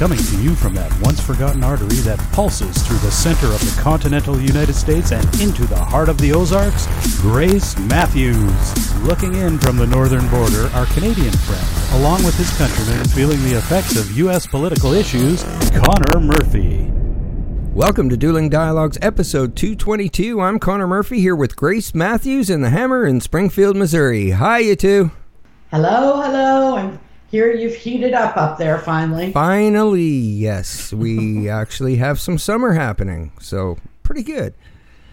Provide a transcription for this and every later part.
Coming to you from that once forgotten artery that pulses through the center of the continental United States and into the heart of the Ozarks, Grace Matthews. Looking in from the northern border, our Canadian friend, along with his countrymen feeling the effects of U.S. political issues, Connor Murphy. Welcome to Dueling Dialogues, episode 222. I'm Connor Murphy here with Grace Matthews and the Hammer in Springfield, Missouri. Hi, you two. Hello, hello. I'm here you've heated up up there finally. Finally, yes. We actually have some summer happening, so pretty good.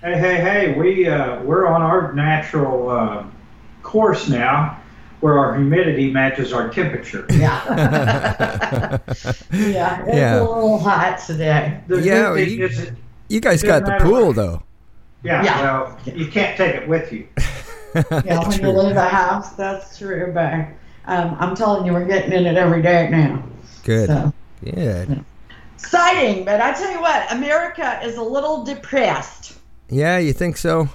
Hey, hey, hey! We uh, we're on our natural uh, course now, where our humidity matches our temperature. Yeah, yeah. It's Yeah. a little hot today. The Yeah, you- is, it- You guys got the pool, what- though. yeah, Yeah. Well, you can't take it with you. Yeah, when you leave the house, that's true. But um, I'm telling you, we're getting in it every day now. Good. So Good. exciting. But I tell you what, America is a little depressed. Yeah, you think so?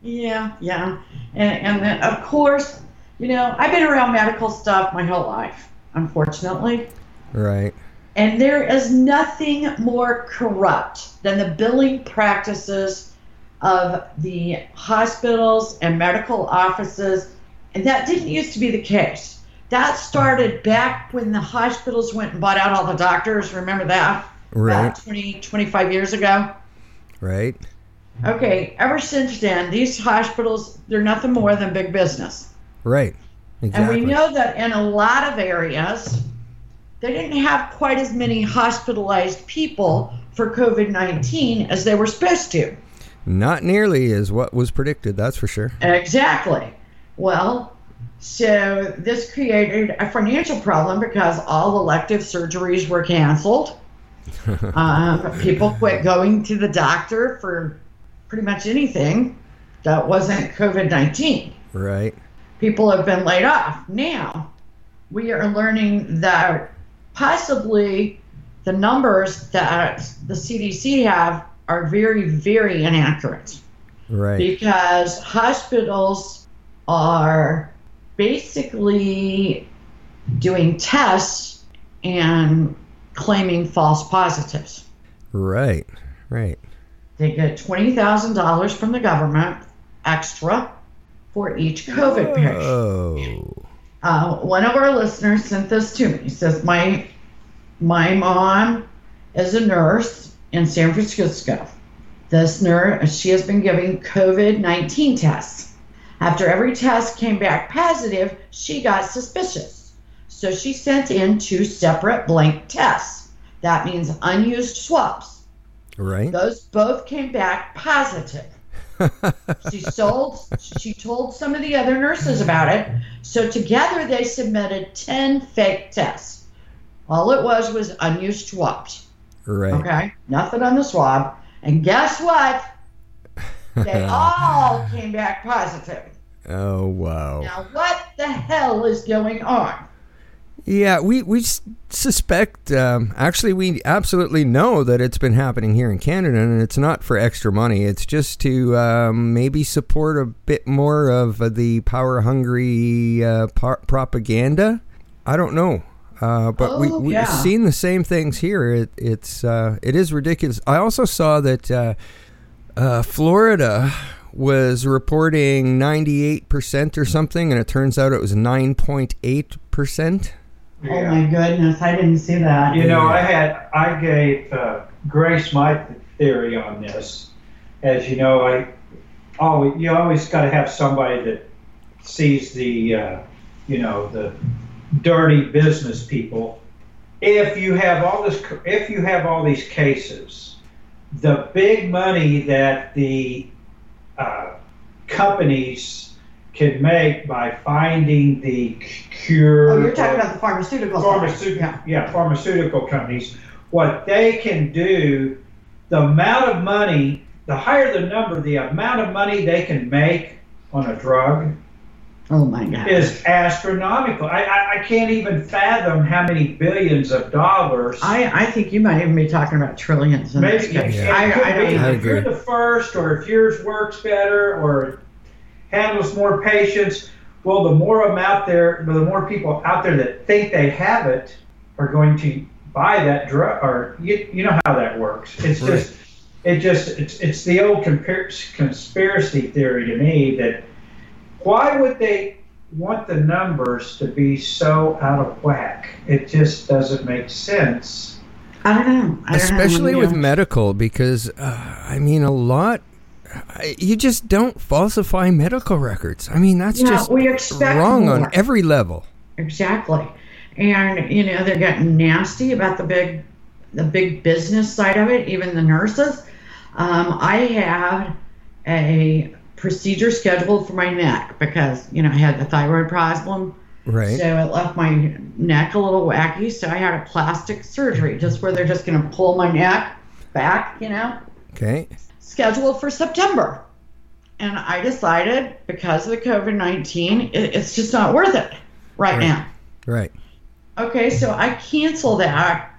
Yeah, yeah. And, and then, of course, you know, I've been around medical stuff my whole life, unfortunately. Right. And there is nothing more corrupt than the billing practices of the hospitals and medical offices. And that didn't used to be the case. That started back when the hospitals went and bought out all the doctors. Remember that? Right. About 20, 25 years ago. Right. Okay, ever since then, these hospitals, they're nothing more than big business. Right. Exactly. And we know that in a lot of areas, they didn't have quite as many hospitalized people for COVID 19 as they were supposed to. Not nearly as what was predicted, that's for sure. Exactly. Well, so this created a financial problem because all elective surgeries were canceled. um, people quit going to the doctor for pretty much anything that wasn't COVID 19. Right. people have been laid off. Now, we are learning that possibly the numbers that the CDC have are very, very inaccurate Right. because hospitals are basically doing tests and claiming false positives. Right. Right. They get $20,000 from the government extra for each COVID patient. Oh. uh, one of our listeners sent this to me. He says, "My my mom is a nurse in San Francisco. This nurse, she has been giving COVID nineteen tests. After every test came back positive, she got suspicious. So she sent in two separate blank tests. That means unused swabs. Right. Those both came back positive." she sold she told some of the other nurses about it so together they submitted 10 fake tests all it was was unused swabs Right. okay nothing on the swab and guess what they all came back positive Oh wow. now what the hell is going on Yeah, we we suspect. Um, actually, we absolutely know that it's been happening here in Canada, and it's not for extra money. It's just to um, maybe support a bit more of uh, the power hungry uh, par- propaganda. I don't know. Uh, but we, Oh, we've yeah. seen the same things here. It, it's uh, it is ridiculous. I also saw that uh, uh, Florida was reporting 98% or something, and it turns out it was 9.8%. oh my goodness i didn't see that You know, I had I gave uh, Grace my theory on this. As you know, I always you always got to have somebody that sees the uh, you know the dirty business people. If you have all this, if you have all these cases, the big money that the uh, companies can make by finding the cure. oh you're talking about the pharmaceutical pharmaceutical, yeah. yeah. pharmaceutical companies, what they can do, the amount of money, the higher the number, the amount of money they can make on a drug oh my god is astronomical. I, I, I can't even fathom how many billions of dollars. I, I think you might even be talking about trillions in this Maybe case. it I, could I don't be. I if you're the first, or if yours works better, or handles more patients, well, the more them out there, the more people out there that think they have it, are going to buy that drug, or you, you know how that works. It's Right. just, it just, it's, it's the old compar- conspiracy theory to me that why would they want the numbers to be so out of whack? It just doesn't make sense. I don't know. I don't know. especially with medical because uh, i mean a lot I- you just don't falsify medical records i mean that's Yeah, just we expect wrong on every level Exactly. And you know, they're getting nasty about the big the big business side of it, even the nurses. Um, I had a procedure scheduled for my neck because, you know, I had the thyroid problem. right So it left my neck a little wacky. So I had a plastic surgery just where they're just going to pull my neck back, you know, okay scheduled for September. And I decided because of the COVID 19, it, it's just not worth it right Right. now. right Okay, so I canceled that.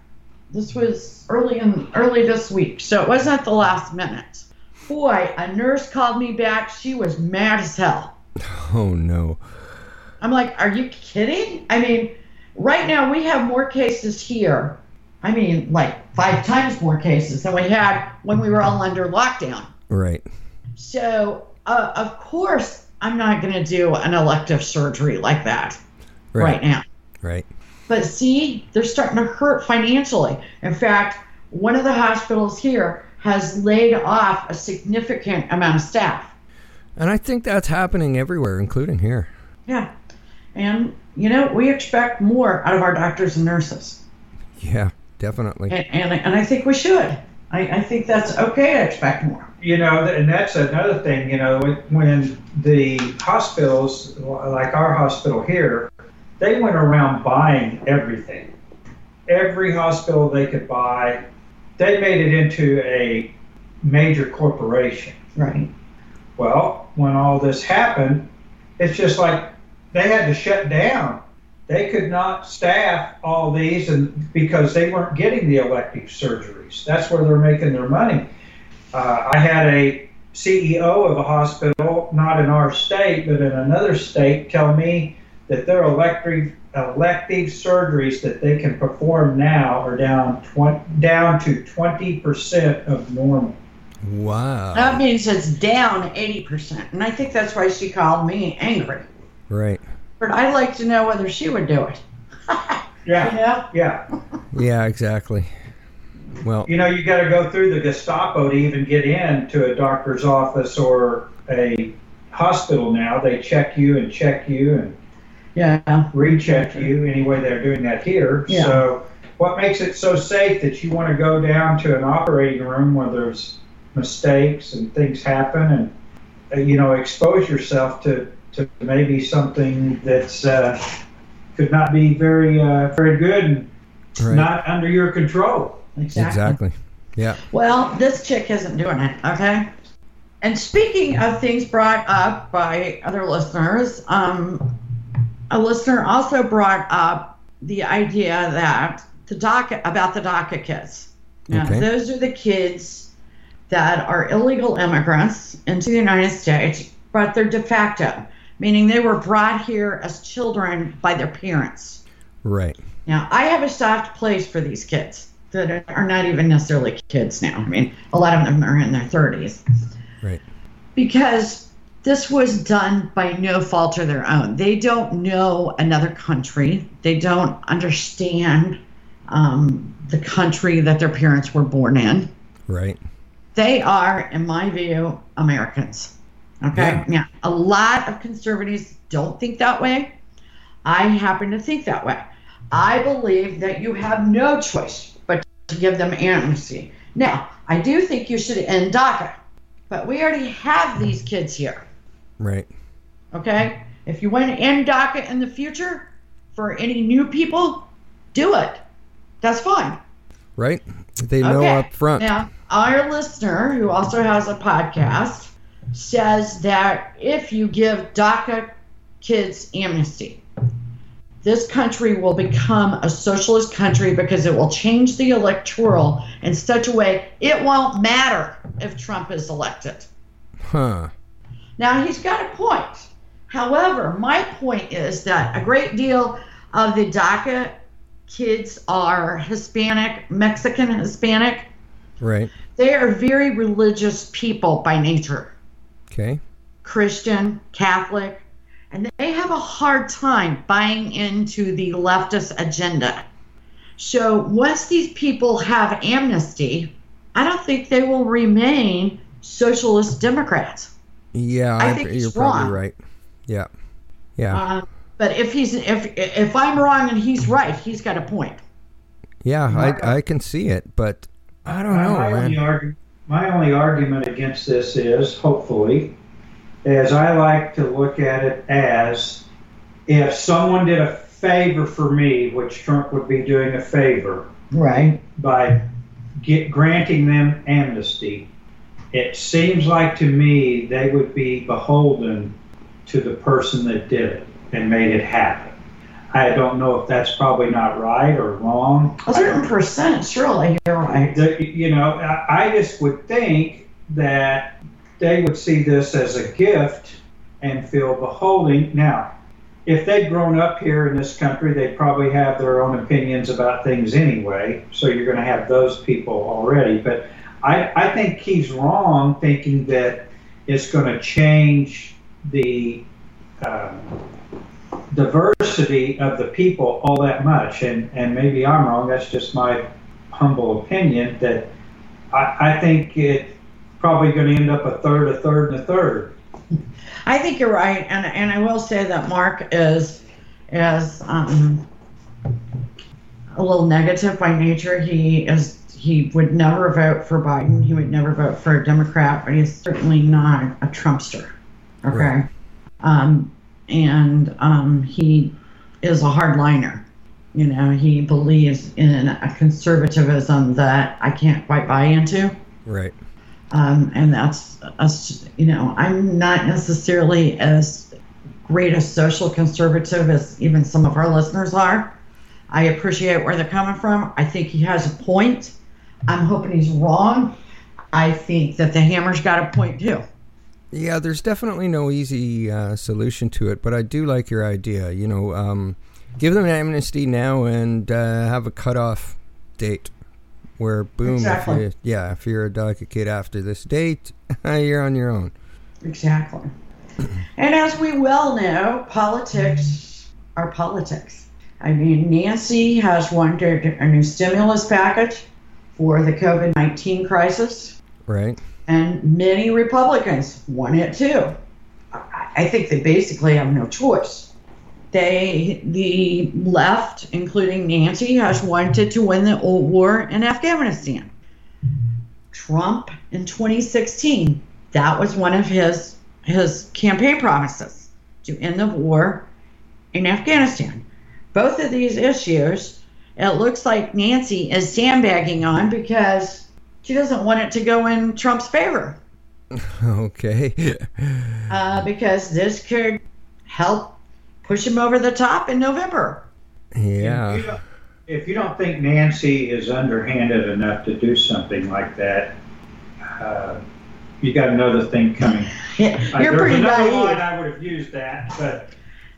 This was early in early this week, so it wasn't at the last minute. Boy, a nurse called me back. She was mad as hell. oh no I'm like, are you kidding? I mean, right now we have more cases here. I mean, like five times more cases than we had when we were all under lockdown. right So, uh, of course, I'm not going to do an elective surgery like that right right now. right But see, they're starting to hurt financially. In fact, one of the hospitals here has laid off a significant amount of staff. and i think that's happening everywhere including here Yeah. And, you know, we expect more out of our doctors and nurses. yeah definitely And, and, and I think we should. I, I think that's okay to expect more. You know, and that's another thing, you know, when the hospitals, like our hospital here, they went around buying everything. Every hospital they could buy, they made it into a major corporation. Right. Well, when all this happened, it's just like they had to shut down. They could not staff all these, and because they weren't getting the elective surgeries, that's where they're making their money. Uh, I had a CEO of a hospital, not in our state, but in another state, tell me that their elective elective surgeries that they can perform now are down 20, down to 20% of normal. wow That means it's down 80%. And I think that's why she called me angry. right But I'd like to know whether she would do it. Yeah, Yeah. yeah. yeah exactly well You know, you got to go through the Gestapo to even get into a doctor's office or a hospital now. They check you and check you and Yeah. recheck you. Anyway, they're doing that here. Yeah. So, what makes it so safe that you want to go down to an operating room where there's mistakes and things happen and, uh, you know, expose yourself to, to maybe something that's uh, could not be very, uh, very good and right not under your control. Exactly. exactly yeah Well, this chick isn't doing it, okay? And speaking of things brought up by other listeners, um, a listener also brought up the idea that the DACA about the DACA kids. Now, Okay. those are the kids that are illegal immigrants into the United States, but they're de facto, meaning they were brought here as children by their parents. right Now, I have a soft place for these kids that are not even necessarily kids now. I mean, a lot of them are in their 30s. Right. Because this was done by no fault of their own. They don't know another country, they don't understand um, the country that their parents were born in. right They are, in my view, Americans. Okay. Yeah. Now, a lot of conservatives don't think that way. I happen to think that way. I believe that you have no choice but to give them amnesty. Now, I do think you should end DACA, but we already have these kids here. Right Okay? If you want to end DACA in the future for any new people, do it. That's fine. right they know Okay. up front Now, our listener, who also has a podcast, says that if you give DACA kids amnesty, this country will become a socialist country because it will change the electoral in such a way it won't matter if Trump is elected. huh Now, he's got a point. However, my point is that a great deal of the DACA kids are Hispanic, Mexican Hispanic. Right. They are very religious people by nature. Okay. Christian, Catholic, and they have a hard time buying into the leftist agenda. So once these people have amnesty, I don't think they will remain socialist Democrats. Yeah, I I think you're he's probably wrong. right. Yeah. Yeah. Uh, but if he's if if I'm wrong and he's right, he's got a point. yeah, I I can see it, but I don't know, my, only man. argu- my only argument against this is, hopefully, is I like to look at it as if someone did a favor for me, which Trump would be doing a favor Right. by get, granting them amnesty. It seems like to me they would be beholden to the person that did it and made it happen. I don't know if that's probably not right or wrong. A certain percent, surely you're right. The, you know, I, I just would think that they would see this as a gift and feel beholding. Now, if they'd grown up here in this country, they'd probably have their own opinions about things anyway. So you're going to have those people already. But I, I think he's wrong thinking that it's going to change the um, diversity of the people all that much. And, and maybe I'm wrong. That's just my humble opinion that I, I think it's probably going to end up a third, a third, and a third. I think you're right, and and I will say that Mark is is um, a little negative by nature. He is he would never vote for Biden. He would never vote for a Democrat, but he's certainly not a Trumpster. Okay, Right. um, and um, he is a hardliner. You know, he believes in a conservatism that I can't quite buy into Right. um, and that's us. You know, I'm not necessarily as great a social conservative as even some of our listeners are. I appreciate where they're coming from. I think he has a point. I'm hoping he's wrong. I think that the hammer's got a point too. Yeah, there's definitely no easy uh, solution to it, but I do like your idea. You know, um, give them an amnesty now and uh, have a cutoff date where, boom, Exactly. if yeah, if you're a DACA kid after this date, you're on your own. Exactly. and as we well know, politics are politics. I mean, Nancy has wanted a new stimulus package for the COVID 19 crisis. Right? and many Republicans want it too. I think they basically have no choice. They, the left, including Nancy, has wanted to win the old war in Afghanistan. Trump in 2016, that was one of his his campaign promises to end the war in Afghanistan. Both of these issues, it looks like Nancy is sandbagging on because she doesn't want it to go in Trump's favor Okay. uh, because this could help push him over the top in November. If you yeah. If you don't think Nancy is underhanded enough to do something like that, uh, you got another thing coming. Uh, You're there's pretty another line naive. I would have used that, but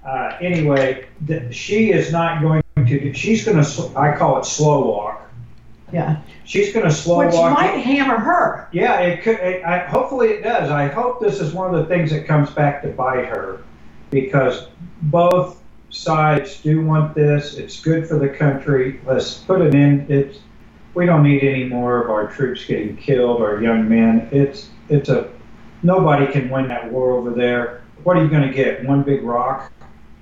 uh, anyway, th- she is not going to. She's going to. I call it slow walk. Yeah, She's going to slow which walk. Which might hammer her. Yeah, it could. It, I, hopefully, it does. I hope this is one of the things that comes back to bite her, because both sides do want this. It's good for the country. Let's put it in. It's. We don't need any more of our troops getting killed, our young men. It's. It's a. Nobody can win that war over there. What are you going to get? One big rock?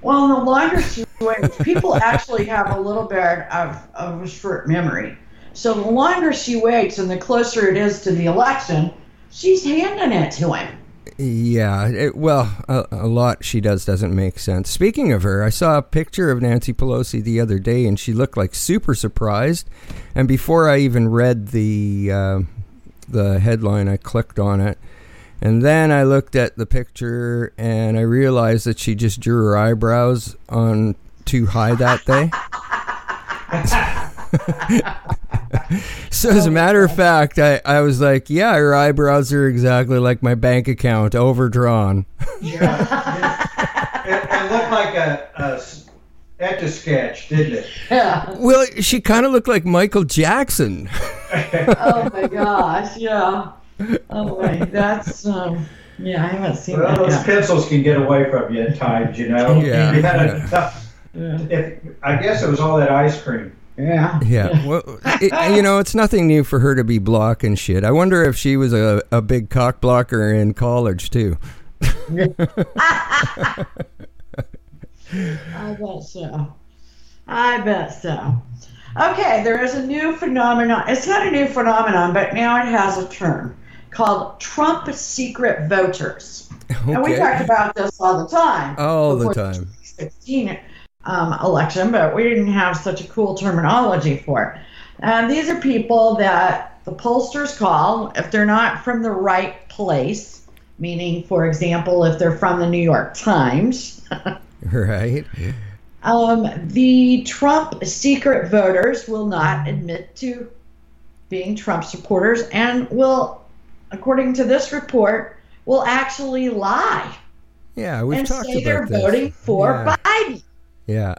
Well, the longer she waits, people actually have a little bit of, of a short memory. So the longer she waits and the closer it is to the election, she's handing it to him. Yeah, it, well, a, a lot she does doesn't make sense. Speaking of her, I saw a picture of Nancy Pelosi the other day, and she looked like super surprised. And before I even read the uh, the headline, I clicked on it, and then I looked at the picture, and I realized that she just drew her eyebrows on too high that day. so as a matter of fact, I, I was like, yeah, her eyebrows are exactly like my bank account, overdrawn. Yeah. it, it looked like a, a s- etch a sketch, didn't it? Yeah. Well, she kind of looked like Michael Jackson. Oh my gosh. Yeah. Oh my. That's um. Yeah, I haven't seen Well, that those yet. pencils can get away from you at times, you know. Yeah. You had a tough- Yeah. if, I guess it was all that ice cream. Yeah. Yeah. Well, it, you know, it's nothing new for her to be blocking shit. I wonder if she was a, a big cock blocker in college, too. I bet so. I bet so. Okay, there is a new phenomenon. It's not a new phenomenon, but now it has a term called Trump secret voters. And we talked about this all the time. All the time. 2016 um, election, but we didn't have such a cool terminology for it. And these are people that the pollsters call if they're not from the right place, meaning, for example, if they're from the New York Times. Right. Um, the Trump secret voters will not admit to being Trump supporters and will, according to this report, will actually lie Yeah, we've and talked say they're this. voting for yeah. Biden. Yeah.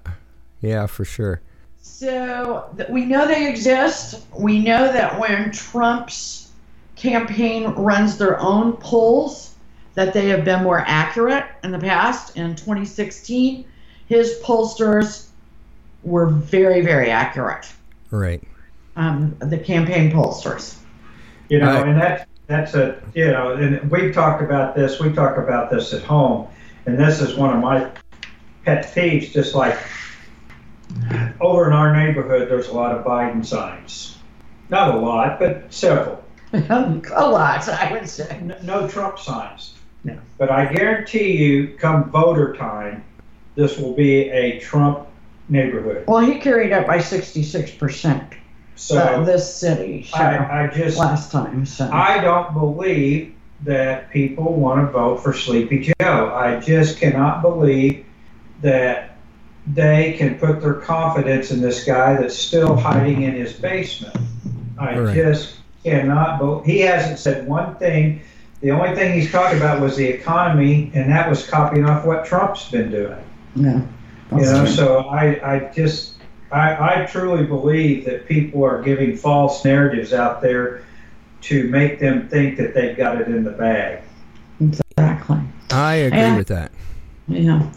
Yeah, for sure. So th- we know they exist. We know that when Trump's campaign runs their own polls, that they have been more accurate in the past. In 2016, his pollsters were very, very accurate. Right. Um, the campaign pollsters. You know, Right. and that that's a you know, and we've talked about this. We talk about this at home, and this is one of my pet peeves. Just like over in our neighborhood, there's a lot of Biden signs. Not a lot, but several. a lot, I would say. N- No Trump signs. No. But I guarantee you, come voter time, this will be a Trump neighborhood. Well, he carried up by 66% So uh, this city I, I just last time. So. I don't believe that people want to vote for Sleepy Joe. I just cannot believe that they can put their confidence in this guy that's still hiding in his basement. I Right. just cannot believe he hasn't said one thing. The only thing he's talked about was the economy, and that was copying off what Trump's been doing. yeah. You know, true. so I, I just, I, I truly believe that people are giving false narratives out there to make them think that they've got it in the bag. Exactly. I agree And- with that. Yeah.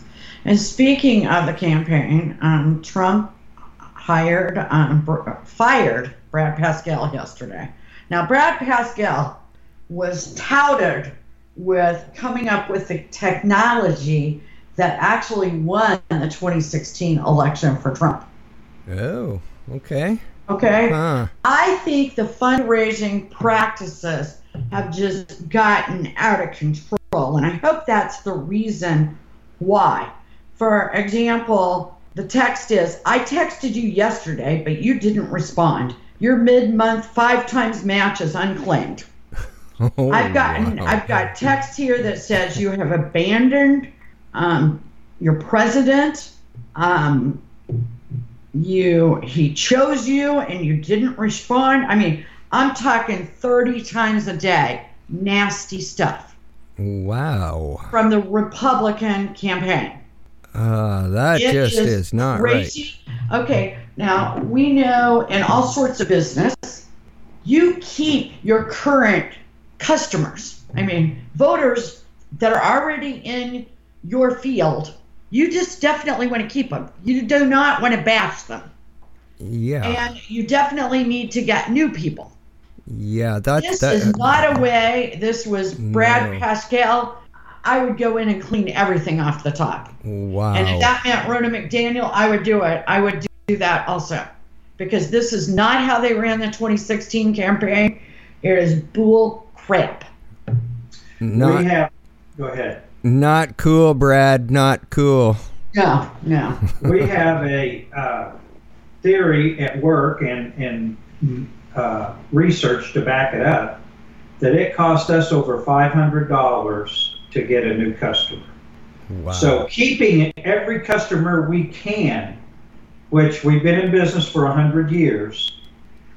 And speaking of the campaign, um, Trump hired, um, br- fired Brad Parscale yesterday. Now, Brad Parscale was touted with coming up with the technology that actually won the 2016 election for Trump. Oh, okay. Okay? Huh. I think the fundraising practices have just gotten out of control, and I hope that's the reason why. For example, the text is I texted you yesterday, but you didn't respond. Your mid month five times match is unclaimed. Oh, I've gotten wow. I've got text here that says you have abandoned um, your president. Um, you he chose you and you didn't respond. I mean, I'm talking 30 times a day. Nasty stuff Wow. from the Republican campaign. Uh, that It just is, not right. Okay, now we know in all sorts of business, you keep your current customers. I mean, voters that are already in your field. You just definitely want to keep them. You do not want to bash them, Yeah. and you definitely need to get new people. yeah, that, This that is not a way. This was Brad No. Parscale. I would go in and clean everything off the top. wow. And if that meant Ronna McDaniel, I would do it. I would do that also. Because this is not how they ran the 2016 campaign. It is bull crap. not we have, go ahead. Not cool, Brad. Not cool. No, no. we have a uh, theory at work and, and uh, research to back it up that it cost us over $500 to get a new customer. Wow. So keeping every customer we can, which we've been in business for 100 years,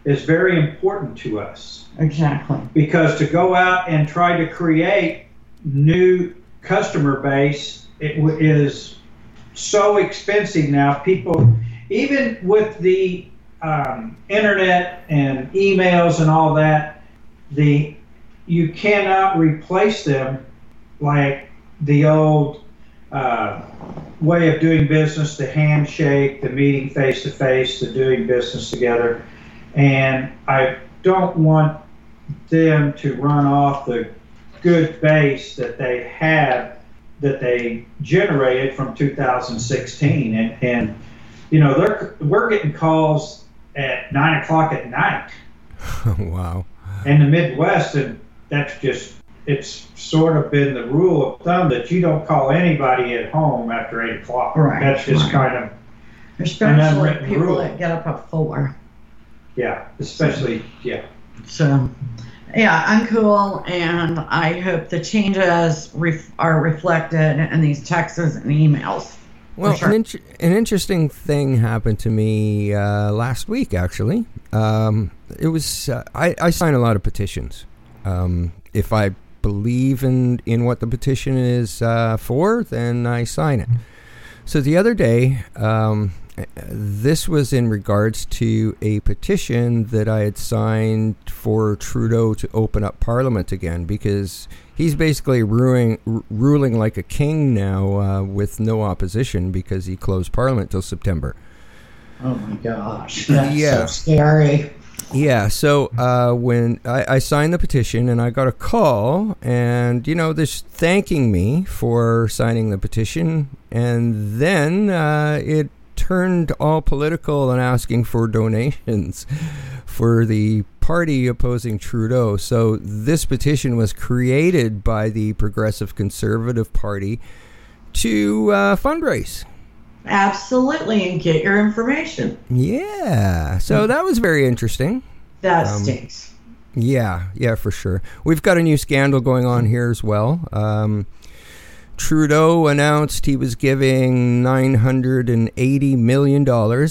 is very important to us. Exactly. Because to go out and try to create new customer base, it w- is so expensive now. People, even with the um, internet and emails and all that, the you cannot replace them like the old uh, way of doing business, the handshake, the meeting face to face, the doing business together. And I don't want them to run off the good base that they had that they generated from 2016 and, and you know they're we're getting calls at nine o'clock at night wow in the midwest and that's just it's sort of been the rule of thumb that you don't call anybody at home after eight o'clock Right, that's just right. kind of Especially unwritten people rule. that get up at four. yeah especially yeah So, yeah, I'm cool, and I hope the changes ref- are reflected in these texts and emails. Well, sure. an, int- an interesting thing happened to me uh, last week, actually. Um, it was uh, I, I sign a lot of petitions. Um, if I believe in, in what the petition is uh, for, then I sign it. So the other day, um, this was in regards to a petition that I had signed for Trudeau to open up Parliament again because he's basically ruling, r- ruling like a king now uh, with no opposition because he closed Parliament till September. Oh my gosh, that's Yeah. so scary. Yeah, so uh, when I, I signed the petition and I got a call, and you know, this thanking me for signing the petition, and then uh, it turned all political and asking for donations for the party opposing Trudeau. So this petition was created by the Progressive Conservative Party to uh, fundraise. Absolutely, and get your information. Yeah, so that was very interesting. That Um, stinks. Yeah, yeah, for sure. We've got a new scandal going on here as well. Um, Trudeau announced he was giving $980 million.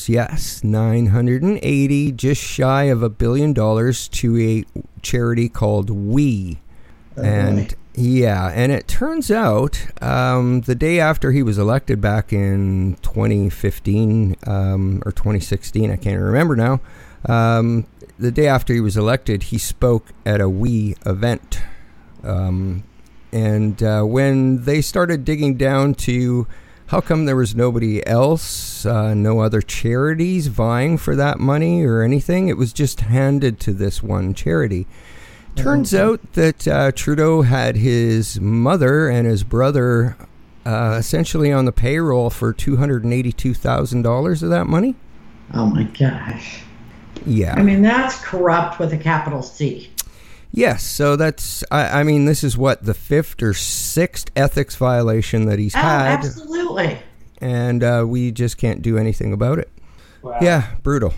Yes, 980, just shy of a billion dollars to a charity called We. Oh, and boy. yeah, and it turns out um, the day after he was elected back in 2015 um, or 2016, I can't remember now. Um, the day after he was elected, he spoke at a We event. And uh, when they started digging down to how come there was nobody else, uh, no other charities vying for that money or anything, it was just handed to this one charity. Turns out that uh, Trudeau had his mother and his brother uh, essentially on the payroll for $282,000 of that money. oh my gosh. Yeah. I mean, that's corrupt with a capital C. Yes, so that's, I, I mean, this is what, the fifth or sixth ethics violation that he's Oh, had, absolutely. and uh, we just can't do anything about it. wow. Yeah, brutal.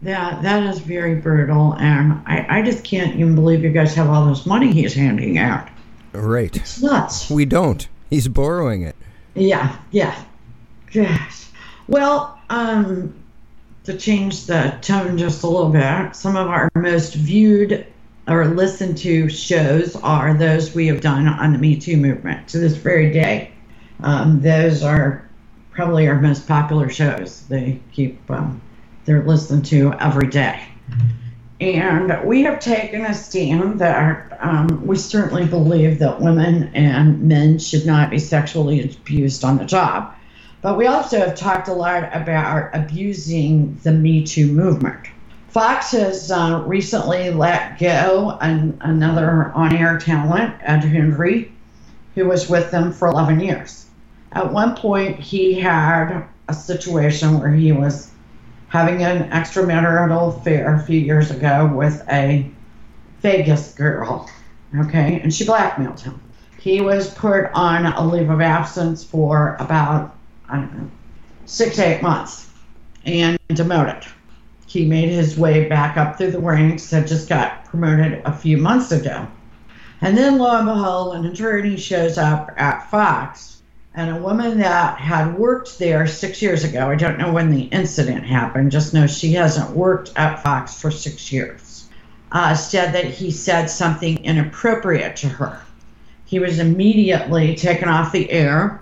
Yeah, that is very brutal, and I, I just can't even believe you guys have all this money he's handing out. Right. It's nuts. We don't. He's borrowing it. Yeah, yeah. Gosh. Well, um, to change the tone just a little bit, some of our most viewed or listened to shows are those we have done on the Me Too movement to this very day. Um, those are probably our most popular shows. They keep um, they're listened to every day. And we have taken a stand that um, we certainly believe that women and men should not be sexually abused on the job. But we also have talked a lot about abusing the Me Too movement. Fox has uh, recently let go an, another on air talent, Ed Henry, who was with them for 11 years. At one point, he had a situation where he was having an extramarital affair a few years ago with a Vegas girl. Okay, and she blackmailed him. He was put on a leave of absence for about, I don't know, six, eight months and demoted. He made his way back up through the ranks, had just got promoted a few months ago. And then lo and behold, an attorney shows up at Fox and a woman that had worked there six years ago. I don't know when the incident happened, just know she hasn't worked at Fox for six years. Uh, said that he said something inappropriate to her. He was immediately taken off the air,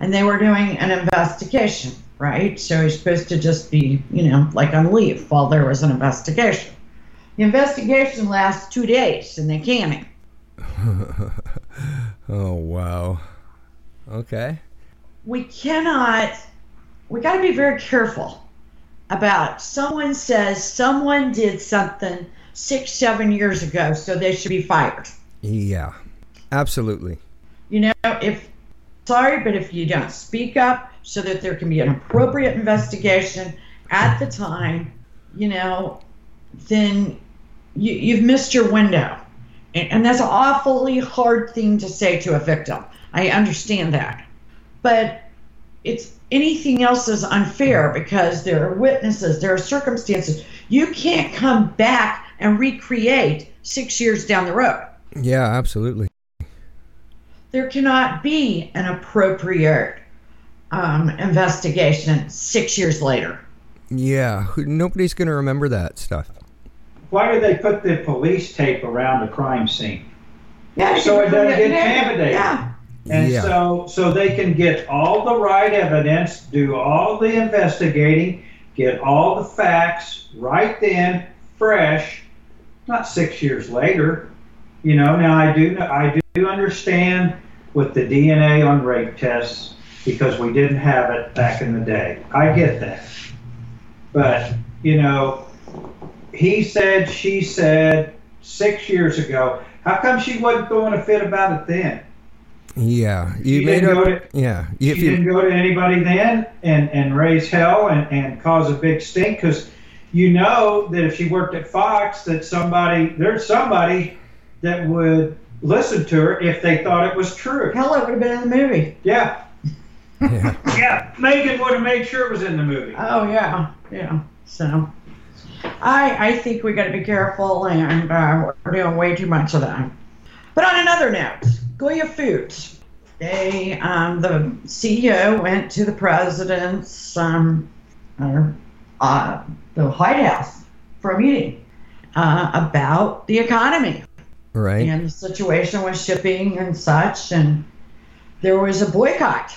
and they were doing an investigation, right? So he's supposed to just be, you know, like on leave while there was an investigation. The investigation lasts two days, and they can him. Oh wow. Okay. we cannot we got to be very careful about someone says someone did something six seven years ago so they should be fired Yeah. Absolutely. you know if sorry but if you don't speak up so that there can be an appropriate investigation at the time you know then you, you've missed your window and, and that's an awfully hard thing to say to a victim i understand that but it's anything else is unfair because there are witnesses, there are circumstances. You can't come back and recreate six years down the road. Yeah, absolutely. There cannot be an appropriate um, investigation six years later. Yeah, nobody's going to remember that stuff. Why do they put the police tape around the crime scene? Yeah, So it doesn't get yeah, contaminated. Yeah, And Yeah. so, so they can get all the right evidence, do all the investigating, get all the facts right then, fresh, not six years later. You know, now I do, I do understand with the DNA on rape tests because we didn't have it back in the day. I get that. But, you know, he said, she said six years ago. How come she wasn't throwing a fit about it then? Yeah, you She made didn't up. go to- yeah, if she you didn't go to anybody then and, and raise hell and, and cause a big stink because you know that if she worked at Fox that somebody there's somebody that would listen to her if they thought it was true. hell, it would have been in the movie. Yeah, yeah, yeah. Megyn would have made sure it was in the movie. Oh yeah, yeah. So, I I think we got to be careful, and uh, we're doing way too much of that. But on another note, Goya Foods, they um, the CEO went to the president's um, uh, uh, the White House for a meeting uh, about the economy right. and the situation with shipping and such. And there was a boycott.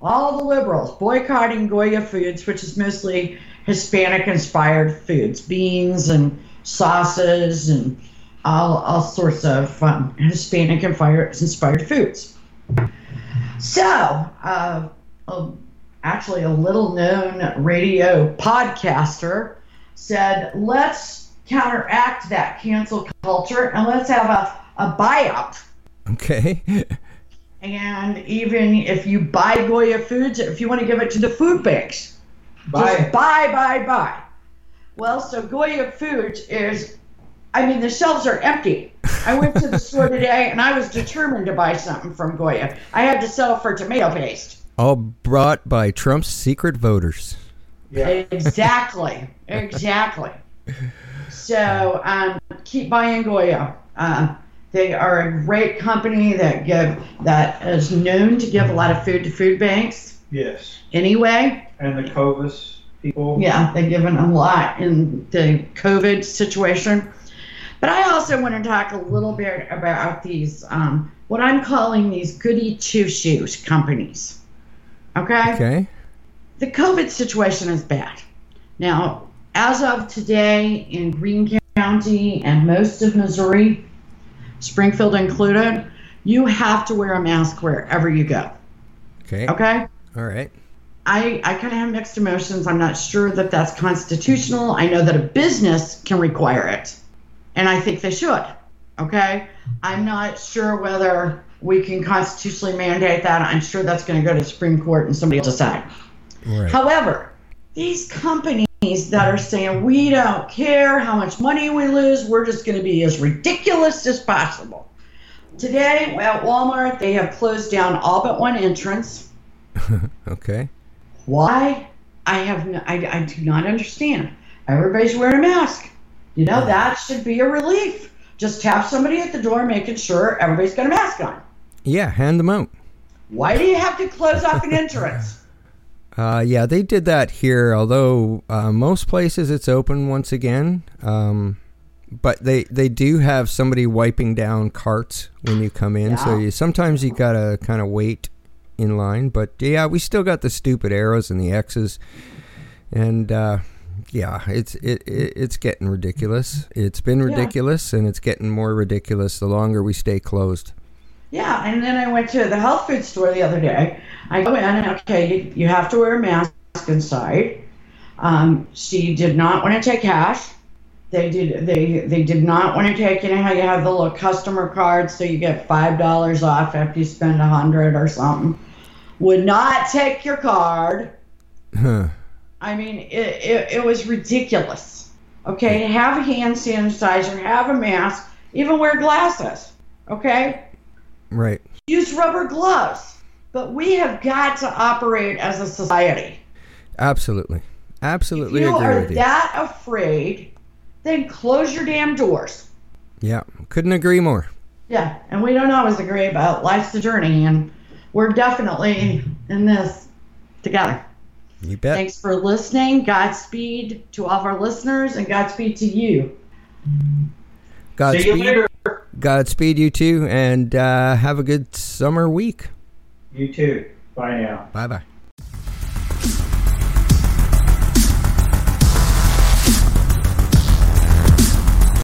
All the liberals boycotting Goya Foods, which is mostly Hispanic inspired foods, beans and sauces and all, all sorts of um, Hispanic inspired foods. So, uh, uh, actually, a little known radio podcaster said, let's counteract that cancel culture and let's have a, a buyout. Okay. And even if you buy Goya Foods, if you want to give it to the food banks, Buy just buy, buy, buy. Well, so Goya Foods is, I mean, the shelves are empty. I went to the store today and I was determined to buy something from Goya. I had to sell for tomato paste. All brought by Trump's secret voters. Yeah. Exactly. exactly. So um, keep buying Goya. Uh, they are a great company that give that is known to give a lot of food to food banks. Yes. Anyway, And the Covis people. yeah, they've given a lot in the COVID situation. But I also want to talk a little bit about these, um, what I'm calling these goody two shoes companies. Okay? Okay. the COVID situation is bad. Now, as of today in Greene County and most of Missouri, Springfield included, you have to wear a mask wherever you go. Okay. Okay? All right. I, I kind of have mixed emotions. I'm not sure that that's constitutional. I know that a business can require it, and I think they should. Okay? I'm not sure whether we can constitutionally mandate that. I'm sure that's going to go to the Supreme Court and somebody will decide. Right. However, these companies that are saying we don't care how much money we lose, we're just going to be as ridiculous as possible. Today, at Walmart, they have closed down all but one entrance. Okay. Why? I have no, I, I do not understand. Everybody's wearing a mask. You know that should be a relief. Just have somebody at the door making sure everybody's got a mask on. Yeah, hand them out. Why do you have to close off an entrance? Uh, yeah, they did that here. Although uh, most places it's open once again, um, but they they do have somebody wiping down carts when you come in. So you sometimes you gotta kind of wait in line. But yeah, we still got the stupid arrows and the X's, and uh, yeah, it's it, it it's getting ridiculous. It's been ridiculous, and it's getting more ridiculous the longer we stay closed. Yeah, and then I went to the health food store the other day. I go in and okay, you, you have to wear a mask inside. Um, she did not want to take cash. They did they they did not want to take you know how you have the little customer card so you get five dollars off after you spend a hundred or something. Would not take your card. Huh. I mean, it, it, it was ridiculous. Okay, have a hand sanitizer, have a mask, even wear glasses. Okay, Right. use rubber gloves. But we have got to operate as a society. Absolutely. Absolutely agree with you. if you agree are with you. that afraid, then close your damn doors. Yeah, couldn't agree more. Yeah, and we don't always agree about life's a journey, and we're definitely in this together. You bet. Thanks for listening. Godspeed to all of our listeners, and Godspeed to you. See you Godspeed. Godspeed, you too, and uh, have a good summer week. You too. Bye now. Bye bye.